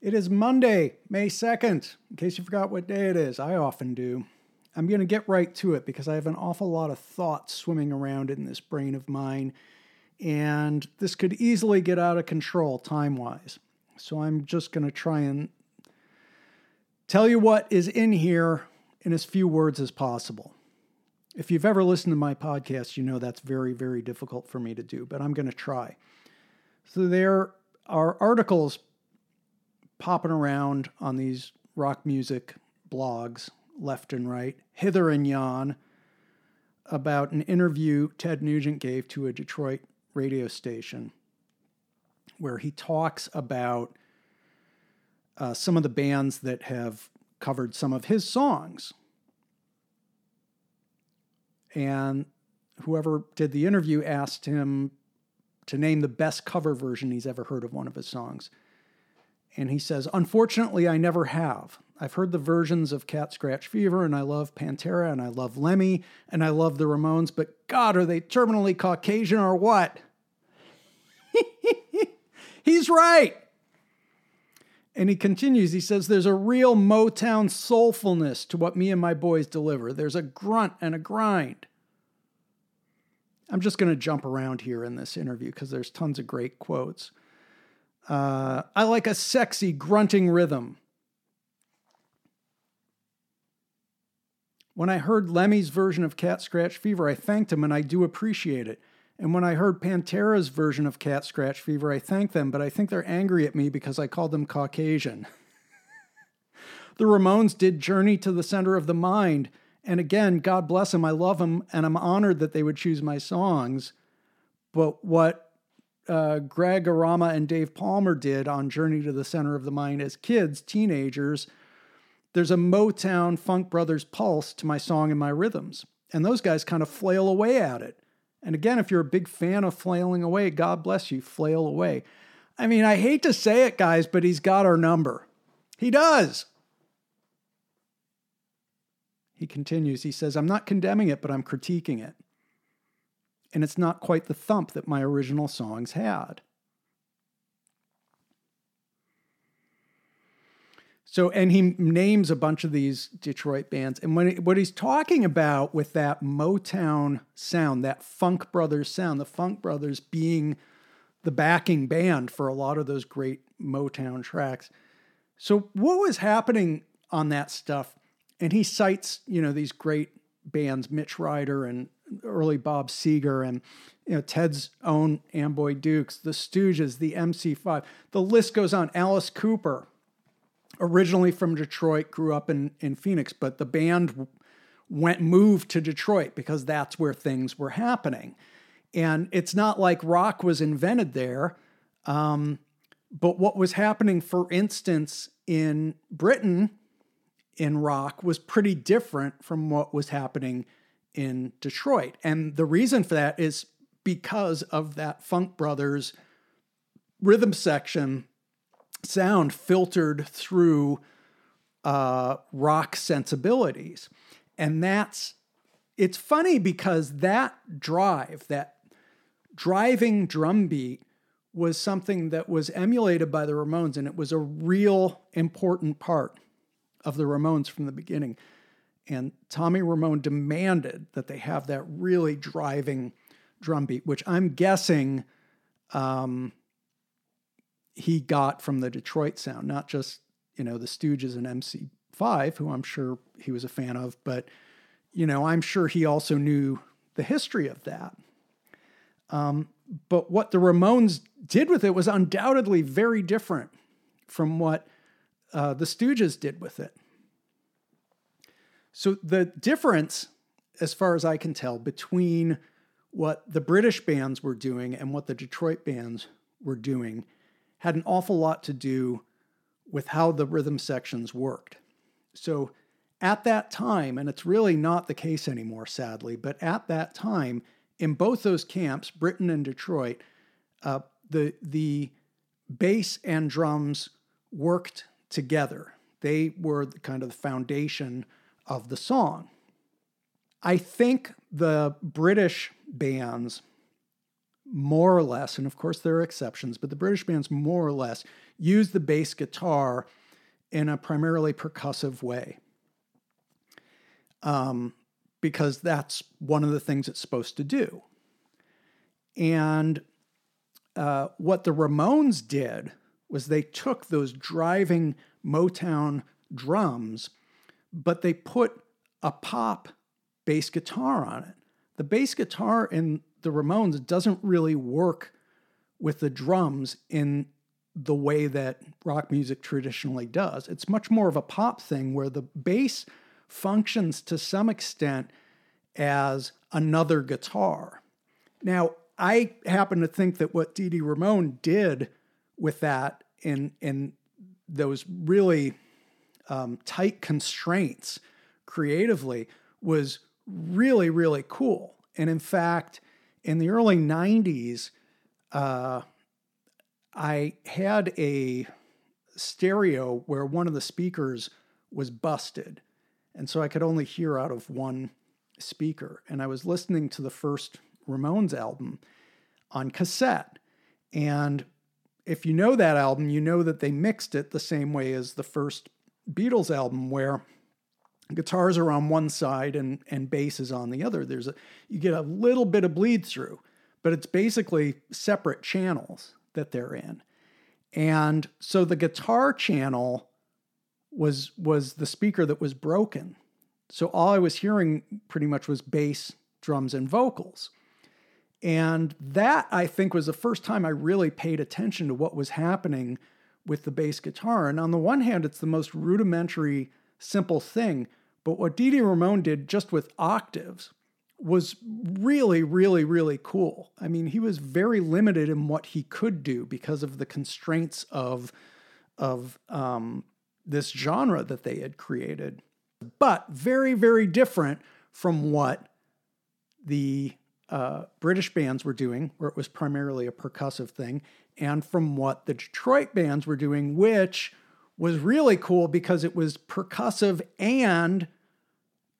It is Monday, May 2nd, in case you forgot what day it is. I often do. I'm going to get right to it because I have an awful lot of thoughts swimming around in this brain of mine, and this could easily get out of control time wise. So I'm just going to try and tell you what is in here in as few words as possible. If you've ever listened to my podcast, you know that's very, very difficult for me to do, but I'm going to try. So there are articles popping around on these rock music blogs left and right, hither and yon, about an interview Ted Nugent gave to a Detroit radio station where he talks about uh, some of the bands that have covered some of his songs. And whoever did the interview asked him to name the best cover version he's ever heard of one of his songs. And he says, Unfortunately, I never have. I've heard the versions of Cat Scratch Fever, and I love Pantera, and I love Lemmy, and I love the Ramones, but God, are they terminally Caucasian or what? He's right. And he continues, he says, There's a real Motown soulfulness to what me and my boys deliver. There's a grunt and a grind. I'm just going to jump around here in this interview because there's tons of great quotes. Uh, I like a sexy grunting rhythm. When I heard Lemmy's version of Cat Scratch Fever, I thanked him and I do appreciate it. And when I heard Pantera's version of Cat Scratch Fever, I thanked them, but I think they're angry at me because I called them Caucasian. the Ramones did Journey to the Center of the Mind. And again, God bless them. I love them and I'm honored that they would choose my songs. But what uh, Greg Arama and Dave Palmer did on Journey to the Center of the Mind as kids, teenagers, there's a Motown Funk Brothers pulse to my song and my rhythms. And those guys kind of flail away at it. And again, if you're a big fan of flailing away, God bless you, flail away. I mean, I hate to say it, guys, but he's got our number. He does. He continues, he says, I'm not condemning it, but I'm critiquing it and it's not quite the thump that my original songs had. So, and he names a bunch of these Detroit bands. And when what he's talking about with that Motown sound, that Funk Brothers sound, the Funk Brothers being the backing band for a lot of those great Motown tracks. So, what was happening on that stuff? And he cites, you know, these great bands, Mitch Ryder and early Bob Seger and you know Ted's own Amboy Dukes, the Stooges, the MC5. The list goes on. Alice Cooper, originally from Detroit, grew up in in Phoenix, but the band went moved to Detroit because that's where things were happening. And it's not like rock was invented there. Um, but what was happening, for instance, in Britain in rock was pretty different from what was happening in Detroit. And the reason for that is because of that Funk Brothers rhythm section sound filtered through uh, rock sensibilities. And that's, it's funny because that drive, that driving drum beat, was something that was emulated by the Ramones, and it was a real important part of the Ramones from the beginning. And Tommy Ramone demanded that they have that really driving drum beat, which I'm guessing um, he got from the Detroit sound, not just, you know, the Stooges and MC5, who I'm sure he was a fan of, but, you know, I'm sure he also knew the history of that. Um, but what the Ramones did with it was undoubtedly very different from what uh, the Stooges did with it. So the difference, as far as I can tell, between what the British bands were doing and what the Detroit bands were doing had an awful lot to do with how the rhythm sections worked. So at that time, and it's really not the case anymore, sadly, but at that time, in both those camps, Britain and Detroit, uh, the the bass and drums worked together. They were the, kind of the foundation of the song. I think the British bands, more or less, and of course there are exceptions, but the British bands more or less use the bass guitar in a primarily percussive way. Um, because that's one of the things it's supposed to do. And uh, what the Ramones did was they took those driving Motown drums, but they put a pop bass guitar on it. The bass guitar in the Ramones doesn't really work with the drums in the way that rock music traditionally does. It's much more of a pop thing where the bass functions to some extent as another guitar. Now, I happen to think that what Dee Ramone did with that in in those really um, tight constraints creatively was really really cool. And in fact, in the early '90s, uh, I had a stereo where one of the speakers was busted, and so I could only hear out of one speaker. And I was listening to the first Ramones album on cassette. And if you know that album, you know that they mixed it the same way as the first Beatles album, where guitars are on one side and, and bass is on the other. There's a you get a little bit of bleed through, but it's basically separate channels that they're in. And so the guitar channel was was the speaker that was broken. So all I was hearing pretty much was bass, drums, and vocals. And that, I think, was the first time I really paid attention to what was happening with the bass guitar. And on the one hand, it's the most rudimentary, simple thing. But what Dee Ramone did just with octaves was really, really, really cool. I mean, he was very limited in what he could do because of the constraints of, of um, this genre that they had created. But very, very different from what the uh, British bands were doing, where it was primarily a percussive thing, and from what the Detroit bands were doing, which was really cool because it was percussive and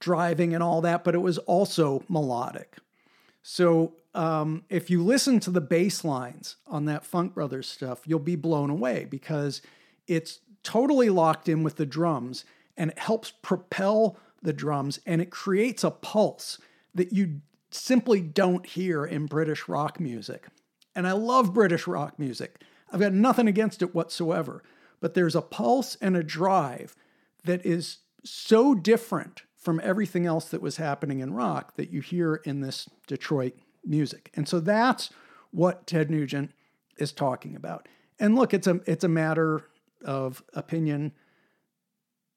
driving and all that, but it was also melodic. So um, if you listen to the bass lines on that Funk Brothers stuff, you'll be blown away because it's totally locked in with the drums and it helps propel the drums and it creates a pulse that you simply don't hear in British rock music. And I love British rock music. I've got nothing against it whatsoever. But there's a pulse and a drive that is so different from everything else that was happening in rock that you hear in this Detroit music. And so that's what Ted Nugent is talking about. And look, it's a it's a matter of opinion.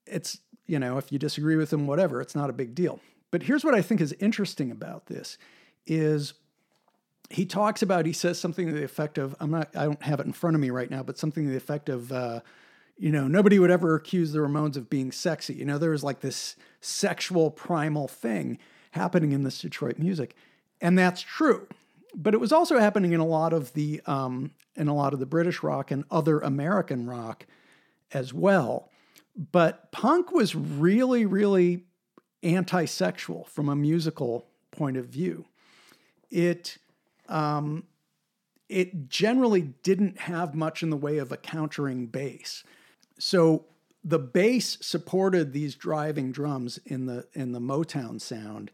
It's, you know, if you disagree with him, whatever, it's not a big deal. But here's what I think is interesting about this is he talks about he says something to the effect of I'm not I don't have it in front of me right now, but something to the effect of uh, you know nobody would ever accuse the Ramones of being sexy. You know there was like this sexual primal thing happening in this Detroit music, and that's true. But it was also happening in a lot of the um, in a lot of the British rock and other American rock as well. But punk was really, really anti sexual from a musical point of view. It, um, it generally didn't have much in the way of a countering bass. So the bass supported these driving drums in the in the Motown sound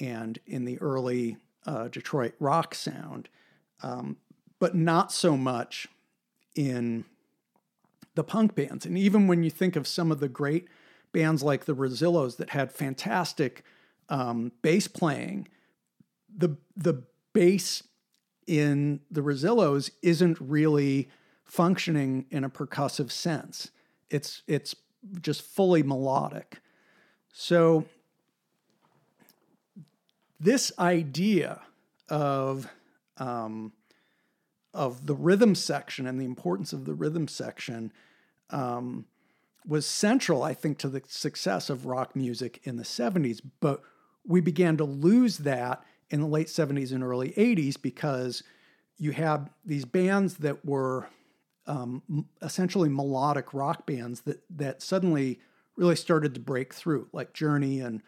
and in the early uh, Detroit rock sound, um, but not so much in the punk bands. And even when you think of some of the great bands like the Rezillos that had fantastic um, bass playing, the the bass in the Rezillos isn't really functioning in a percussive sense. It's it's just fully melodic. So this idea of um, of the rhythm section and the importance of the rhythm section um, was central, I think, to the success of rock music in the 70s. But we began to lose that in the late 70s and early 80s because you had these bands that were um, essentially melodic rock bands that that suddenly really started to break through, like Journey and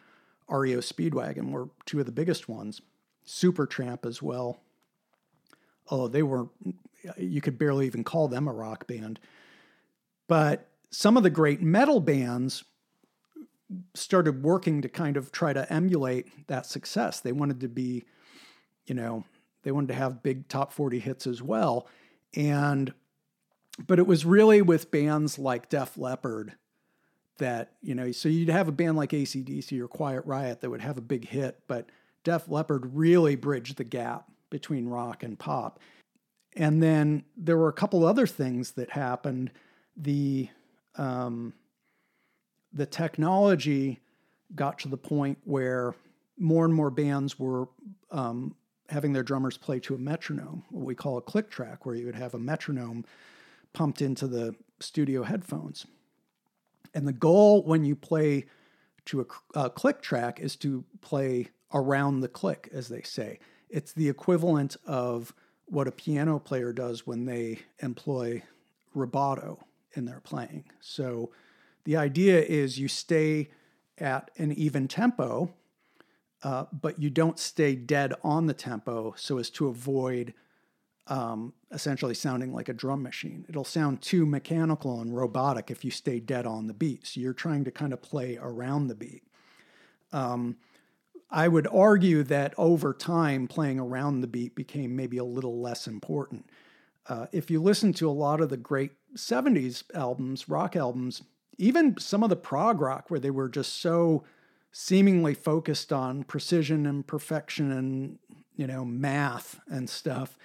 REO Speedwagon were two of the biggest ones. Supertramp as well. Oh, they were, you could barely even call them a rock band. But some of the great metal bands started working to kind of try to emulate that success. They wanted to be, you know, they wanted to have big top 40 hits as well. And, but it was really with bands like Def Leppard that, you know, so you'd have a band like ACDC or Quiet Riot that would have a big hit, but Def Leppard really bridged the gap between rock and pop. And then there were a couple other things that happened. The, um, the technology got to the point where more and more bands were um, having their drummers play to a metronome, what we call a click track, where you would have a metronome pumped into the studio headphones. And the goal when you play to a, a click track is to play around the click, as they say. It's the equivalent of what a piano player does when they employ rubato in their playing. So the idea is you stay at an even tempo, uh, but you don't stay dead on the tempo so as to avoid um, essentially sounding like a drum machine. It'll sound too mechanical and robotic if you stay dead on the beat. So you're trying to kind of play around the beat. Um, I would argue that over time, playing around the beat became maybe a little less important. Uh, if you listen to a lot of the great 70s albums, rock albums, even some of the prog rock where they were just so seemingly focused on precision and perfection and you know math and stuff.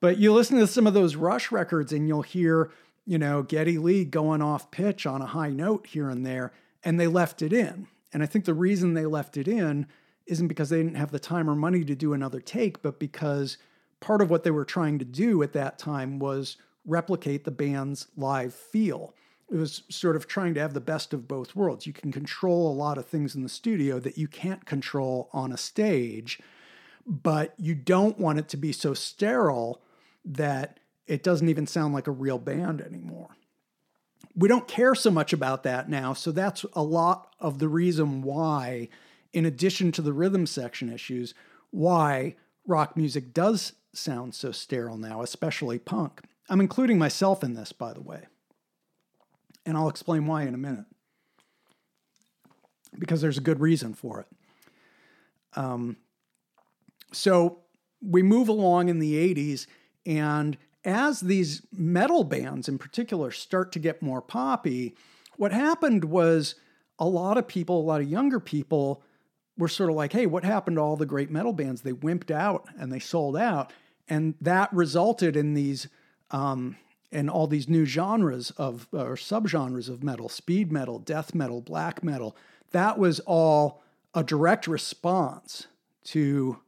But you listen to some of those rush records and you'll hear you know geddy lee going off pitch on a high note here and there and they left it in. And i think the reason they left it in isn't because they didn't have the time or money to do another take but because part of what they were trying to do at that time was replicate the band's live feel it was sort of trying to have the best of both worlds. You can control a lot of things in the studio that you can't control on a stage, but you don't want it to be so sterile that it doesn't even sound like a real band anymore. We don't care so much about that now, so that's a lot of the reason why, in addition to the rhythm section issues, why rock music does sound so sterile now, especially punk. I'm including myself in this, by the way. And I'll explain why in a minute. Because there's a good reason for it. Um, so we move along in the 80s, and as these metal bands in particular start to get more poppy, what happened was a lot of people, a lot of younger people, were sort of like, hey, what happened to all the great metal bands? They wimped out and they sold out. And that resulted in these um, and all these new genres of or subgenres of metal, speed metal, death metal, black metal. That was all a direct response to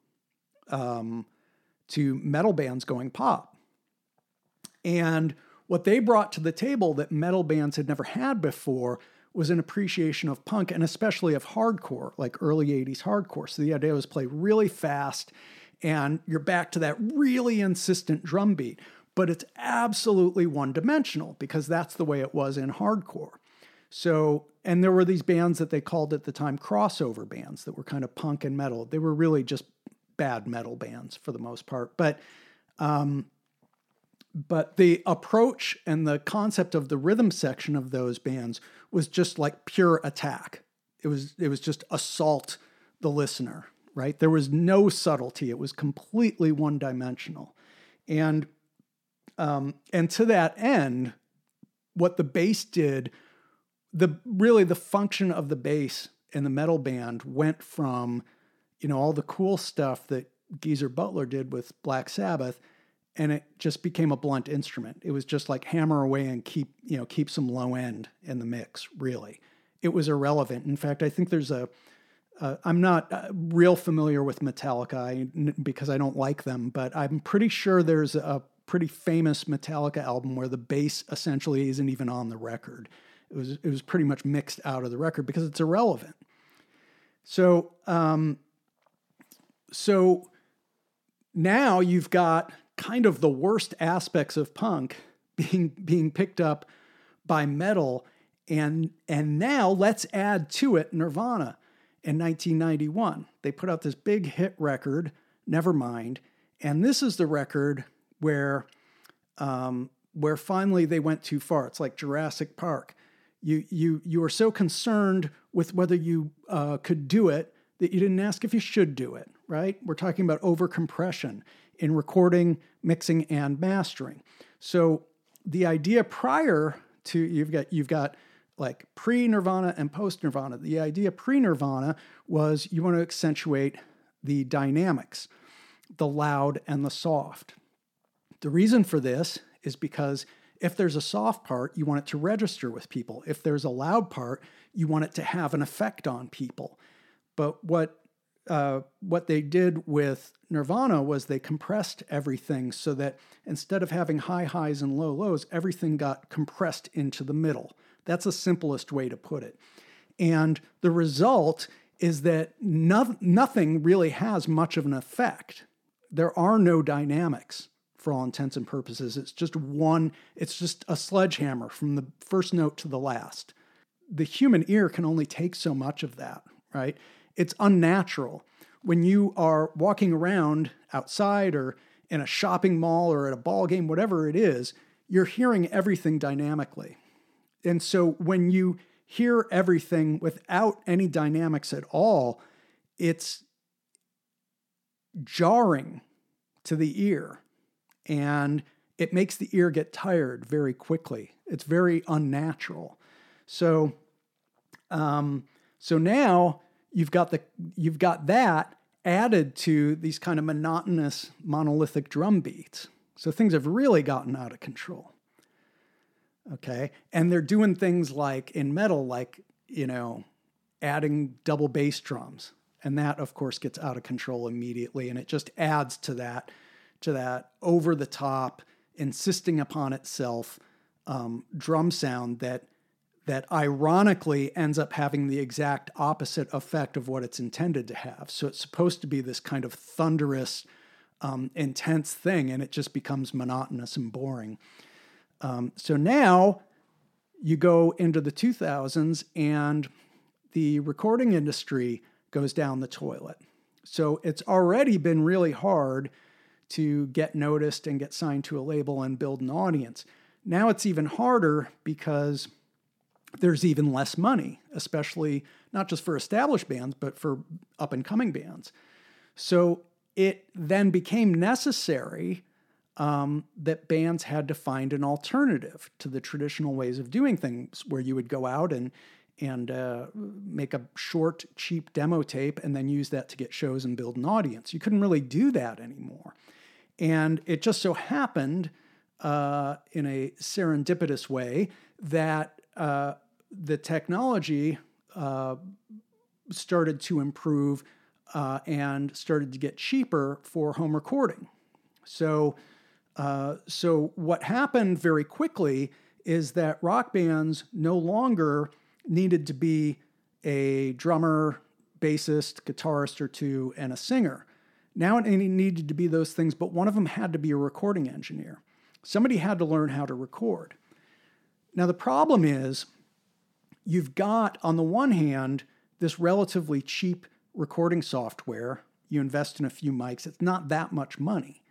um, to metal bands going pop. And what they brought to the table that metal bands had never had before was an appreciation of punk and especially of hardcore, like early 80s hardcore. So the idea was play really fast and you're back to that really insistent drum beat but it's absolutely one dimensional because that's the way it was in hardcore. So, and there were these bands that they called at the time crossover bands that were kind of punk and metal. They were really just bad metal bands for the most part. But, um, but the approach and the concept of the rhythm section of those bands was just like pure attack. It was it was just assault the listener, right? There was no subtlety. It was completely one dimensional. And um, and to that end, what the bass did, the really the function of the bass in the metal band went from, you know, all the cool stuff that Geezer Butler did with Black Sabbath, and it just became a blunt instrument. It was just like hammer away and keep, you know, keep some low end in the mix. Really, it was irrelevant. In fact, I think there's a I'm not uh, real familiar with Metallica I, because I don't like them, but I'm pretty sure there's a pretty famous Metallica album where the bass essentially isn't even on the record. It was it was pretty much mixed out of the record because it's irrelevant. So um, so now you've got kind of the worst aspects of punk being being picked up by metal and and now let's add to it Nirvana in 1991. They put out this big hit record, Nevermind, and this is the record where um, where finally they went too far. It's like Jurassic Park. You you you were so concerned with whether you uh, could do it that you didn't ask if you should do it. Right? We're talking about overcompression in recording, mixing, and mastering. So the idea prior to you've got you've got like pre-nirvana and post-nirvana. The idea pre-nirvana was you want to accentuate the dynamics, the loud and the soft. The reason for this is because if there's a soft part, you want it to register with people. If there's a loud part, you want it to have an effect on people. But what uh, what they did with Nirvana was they compressed everything so that instead of having high highs and low lows, everything got compressed into the middle. That's the simplest way to put it. And the result is that no, nothing really has much of an effect. There are no dynamics for all intents and purposes. It's just one, it's just a sledgehammer from the first note to the last. The human ear can only take so much of that, right? It's unnatural. When you are walking around outside or in a shopping mall or at a ball game, whatever it is, you're hearing everything dynamically. And so when you hear everything without any dynamics at all, it's jarring to the ear and it makes the ear get tired very quickly. It's very unnatural. So, um, so now you've got the you've got that added to these kind of monotonous monolithic drum beats. So things have really gotten out of control. Okay, and they're doing things like in metal, like you know, adding double bass drums, and that of course gets out of control immediately, and it just adds to that to that over the top, insisting upon itself um, drum sound that that ironically ends up having the exact opposite effect of what it's intended to have. So it's supposed to be this kind of thunderous, um, intense thing, and it just becomes monotonous and boring. Um, so now you go into the 2000s, and the recording industry goes down the toilet. So it's already been really hard to get noticed and get signed to a label and build an audience. Now it's even harder because there's even less money, especially not just for established bands, but for up and coming bands. So it then became necessary um, that bands had to find an alternative to the traditional ways of doing things, where you would go out and and uh, make a short, cheap demo tape and then use that to get shows and build an audience. You couldn't really do that anymore. And it just so happened uh, in a serendipitous way that uh, the technology uh, started to improve uh, and started to get cheaper for home recording. So, uh, so what happened very quickly is that rock bands no longer needed to be a drummer, bassist, guitarist, or two, and a singer. Now it needed to be those things, but one of them had to be a recording engineer. Somebody had to learn how to record. Now, the problem is you've got, on the one hand, this relatively cheap recording software. You invest in a few mics, it's not that much money,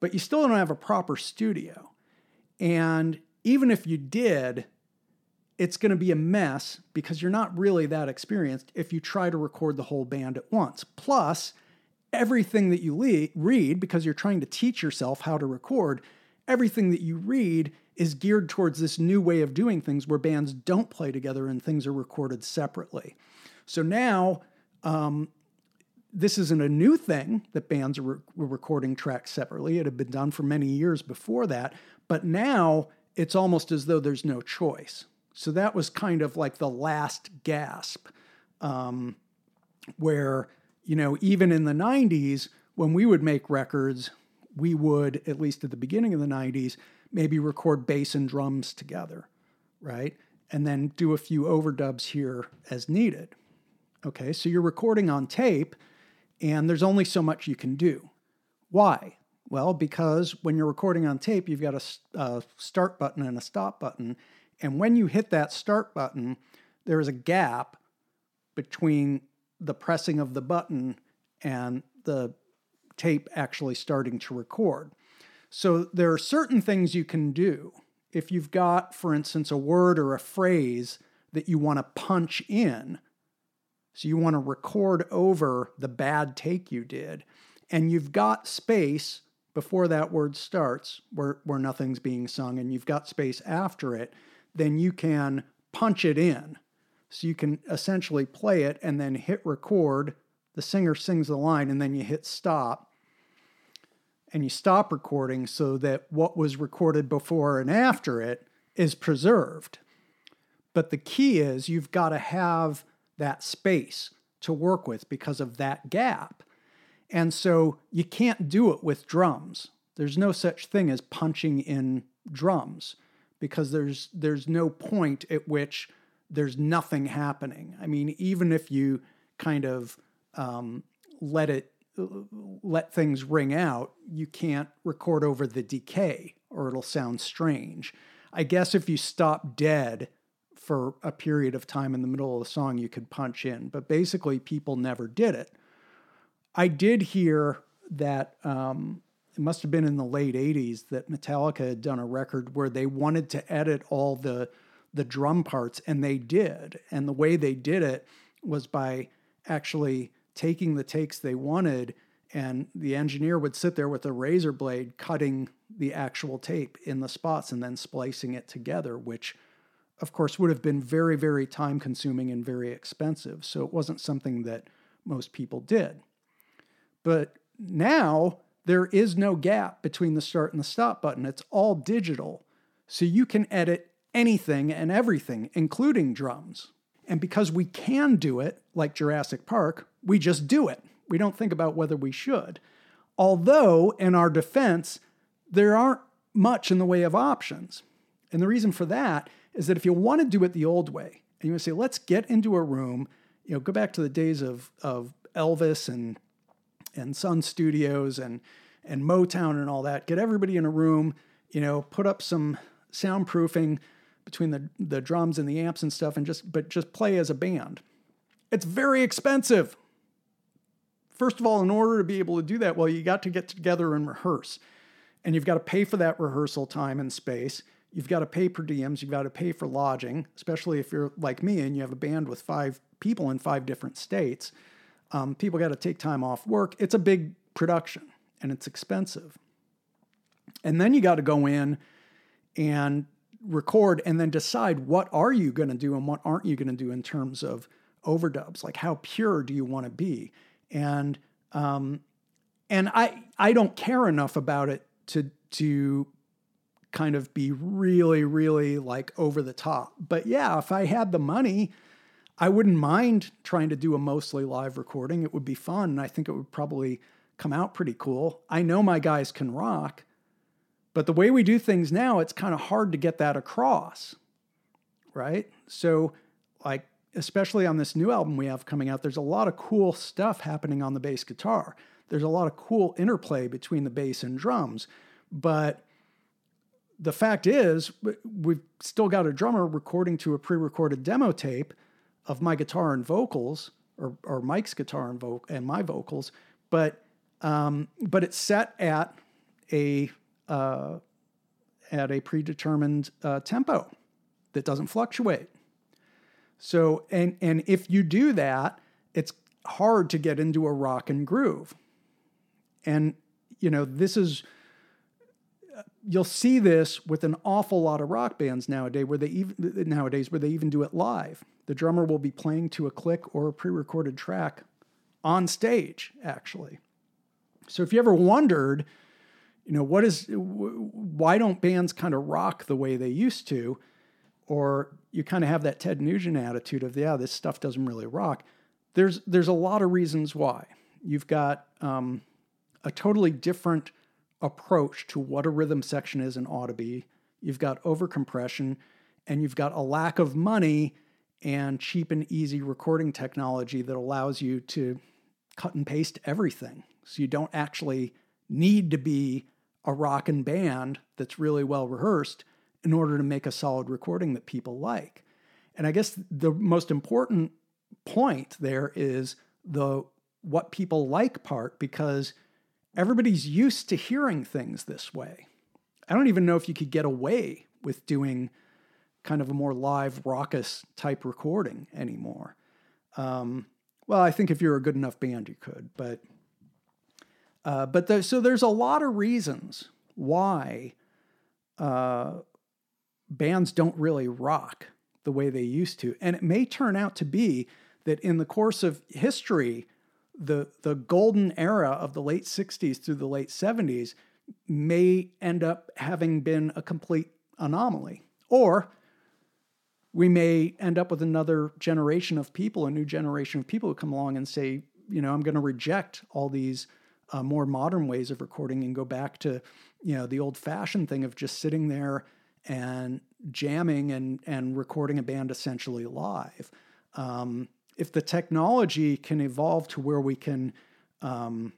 but you still don't have a proper studio. And even if you did, it's going to be a mess because you're not really that experienced if you try to record the whole band at once. Plus, everything that you le- read, because you're trying to teach yourself how to record, everything that you read is geared towards this new way of doing things where bands don't play together and things are recorded separately. So now, um, this isn't a new thing that bands are re- recording tracks separately. It had been done for many years before that, but now it's almost as though there's no choice. So that was kind of like the last gasp, um, where you know, even in the 90s, when we would make records, we would, at least at the beginning of the 90s, maybe record bass and drums together, right? And then do a few overdubs here as needed. Okay, so you're recording on tape, and there's only so much you can do. Why? Well, because when you're recording on tape, you've got a, a start button and a stop button. And when you hit that start button, there is a gap between the pressing of the button and the tape actually starting to record. So there are certain things you can do. If you've got, for instance, a word or a phrase that you want to punch in, so you want to record over the bad take you did, and you've got space before that word starts where, where nothing's being sung, and you've got space after it, then you can punch it in. So you can essentially play it and then hit record. The singer sings the line, and then you hit stop and you stop recording so that what was recorded before and after it is preserved. But the key is you've got to have that space to work with because of that gap. And so you can't do it with drums. There's no such thing as punching in drums because there's there's no point at which there's nothing happening. I mean, even if you kind of um, let it let things ring out, you can't record over the decay or it'll sound strange. I guess if you stop dead for a period of time in the middle of the song, you could punch in, but basically, people never did it. I did hear that um, it must have been in the late 80s that Metallica had done a record where they wanted to edit all the the drum parts and they did and the way they did it was by actually taking the takes they wanted, and the engineer would sit there with a razor blade cutting the actual tape in the spots and then splicing it together, which of course would have been very, very time consuming and very expensive. So it wasn't something that most people did. But now there is no gap between the start and the stop button, it's all digital. So you can edit anything and everything, including drums. And because we can do it, like Jurassic Park, we just do it. We don't think about whether we should. Although, in our defense, there aren't much in the way of options. And the reason for that is that if you want to do it the old way, and you say, let's get into a room, you know, go back to the days of, of Elvis and and Sun Studios and and Motown and all that, get everybody in a room, you know, put up some soundproofing, between the, the drums and the amps and stuff and just but just play as a band. It's very expensive. First of all, in order to be able to do that, well, you got to get together and rehearse. And you've got to pay for that rehearsal time and space. You've got to pay per diems, you've got to pay for lodging, especially if you're like me and you have a band with five people in five different states. Um, people got to take time off work. It's a big production and it's expensive. And then you got to go in and record and then decide what are you going to do and what aren't you going to do in terms of overdubs? Like how pure do you want to be? And um and i i don't care enough about it to to kind of be really really like over the top. But yeah if i had the money i wouldn't mind trying to do a mostly live recording. It would be fun and i think it would probably come out pretty cool. I know my guys can rock but the way we do things now, it's kind of hard to get that across, right? So, like, especially on this new album we have coming out, there's a lot of cool stuff happening on the bass guitar. There's a lot of cool interplay between the bass and drums. But the fact is, we've still got a drummer recording to a pre recorded demo tape of my guitar and vocals, or, or Mike's guitar and, vo- and my vocals, but, um, but it's set at a uh, at a predetermined uh, tempo that doesn't fluctuate. So, and and if you do that, it's hard to get into a rock and groove. And you know, this is you'll see this with an awful lot of rock bands nowadays where they even nowadays where they even do it live. The drummer will be playing to a click or a pre-recorded track on stage actually. So if you ever wondered you know what is why don't bands kind of rock the way they used to? Or you kind of have that ted nugent attitude of yeah this stuff doesn't really rock. There's there's a lot of reasons why. You've got um, a totally different approach to what a rhythm section is and ought to be. You've got overcompression and you've got a lack of money and cheap and easy recording technology that allows you to cut and paste everything. So you don't actually need to be a rock and band that's really well rehearsed in order to make a solid recording that people like. And I guess the most important point there is the what people like part because everybody's used to hearing things this way. I don't even know if you could get away with doing kind of a more live, raucous type recording anymore. Um, well, I think if you're a good enough band, you could, but uh, but the, so there's a lot of reasons why uh, bands don't really rock the way they used to, and it may turn out to be that in the course of history, the the golden era of the late '60s through the late '70s may end up having been a complete anomaly, or we may end up with another generation of people, a new generation of people who come along and say, you know, I'm going to reject all these uh, more modern ways of recording and go back to, you know, the old fashioned thing of just sitting there and jamming and and recording a band essentially live. Um, if the technology can evolve to where we can um,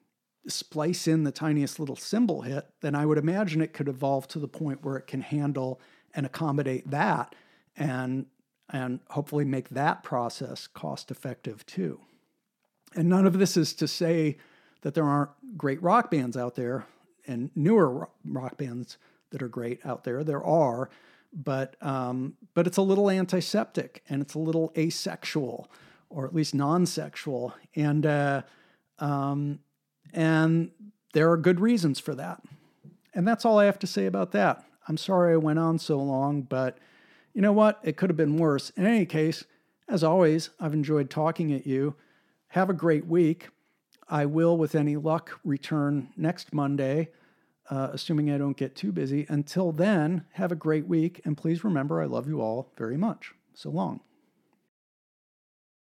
splice in the tiniest little cymbal hit, then I would imagine it could evolve to the point where it can handle and accommodate that and and hopefully make that process cost effective too. And none of this is to say that there aren't great rock bands out there and newer rock bands that are great out there. There are, but um, but it's a little antiseptic and it's a little asexual, or at least non-sexual, and uh, um, and there are good reasons for that. And that's all I have to say about that. I'm sorry I went on so long, but you know what? It could have been worse. In any case, as always, I've enjoyed talking at you. Have a great week. I will, with any luck, return next Monday, uh, assuming I don't get too busy. Until then, have a great week. And please remember, I love you all very much. So long.